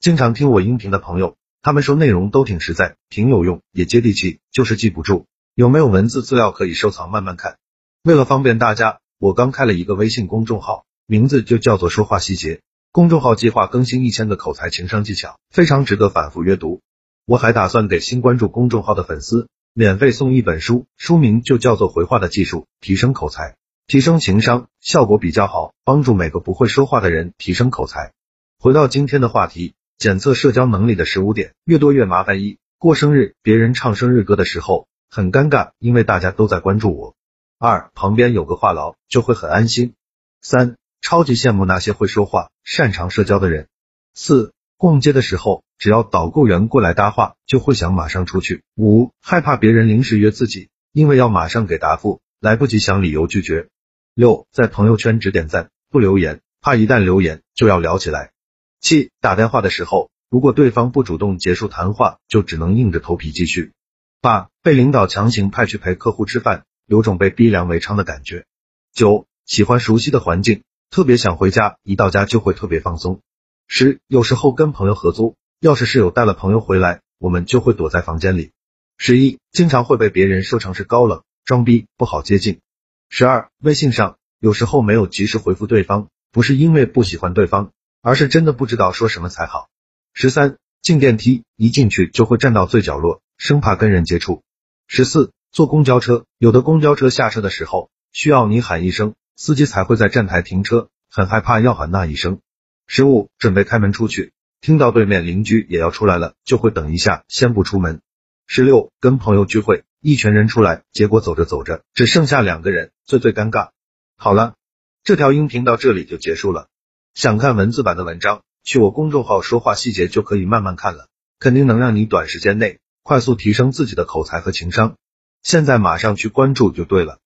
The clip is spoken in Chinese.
经常听我音频的朋友，他们说内容都挺实在，挺有用，也接地气，就是记不住。有没有文字资料可以收藏慢慢看？为了方便大家，我刚开了一个微信公众号，名字就叫做说话细节。公众号计划更新一千个口才情商技巧，非常值得反复阅读。我还打算给新关注公众号的粉丝免费送一本书，书名就叫做《回话的技术》，提升口才，提升情商，效果比较好，帮助每个不会说话的人提升口才。回到今天的话题，检测社交能力的十五点，越多越麻烦。一过生日，别人唱生日歌的时候很尴尬，因为大家都在关注我。二旁边有个话痨，就会很安心。三超级羡慕那些会说话、擅长社交的人。四逛街的时候，只要导购员过来搭话，就会想马上出去。五害怕别人临时约自己，因为要马上给答复，来不及想理由拒绝。六在朋友圈只点赞不留言，怕一旦留言就要聊起来。七打电话的时候，如果对方不主动结束谈话，就只能硬着头皮继续。八被领导强行派去陪客户吃饭，有种被逼良为娼的感觉。九喜欢熟悉的环境。特别想回家，一到家就会特别放松。十，有时候跟朋友合租，要是室友带了朋友回来，我们就会躲在房间里。十一，经常会被别人说成是高冷、装逼，不好接近。十二，微信上有时候没有及时回复对方，不是因为不喜欢对方，而是真的不知道说什么才好。十三，进电梯一进去就会站到最角落，生怕跟人接触。十四，坐公交车，有的公交车下车的时候需要你喊一声。司机才会在站台停车，很害怕要喊那一声。十五，准备开门出去，听到对面邻居也要出来了，就会等一下，先不出门。十六，跟朋友聚会，一群人出来，结果走着走着只剩下两个人，最最尴尬。好了，这条音频到这里就结束了。想看文字版的文章，去我公众号说话细节就可以慢慢看了，肯定能让你短时间内快速提升自己的口才和情商。现在马上去关注就对了。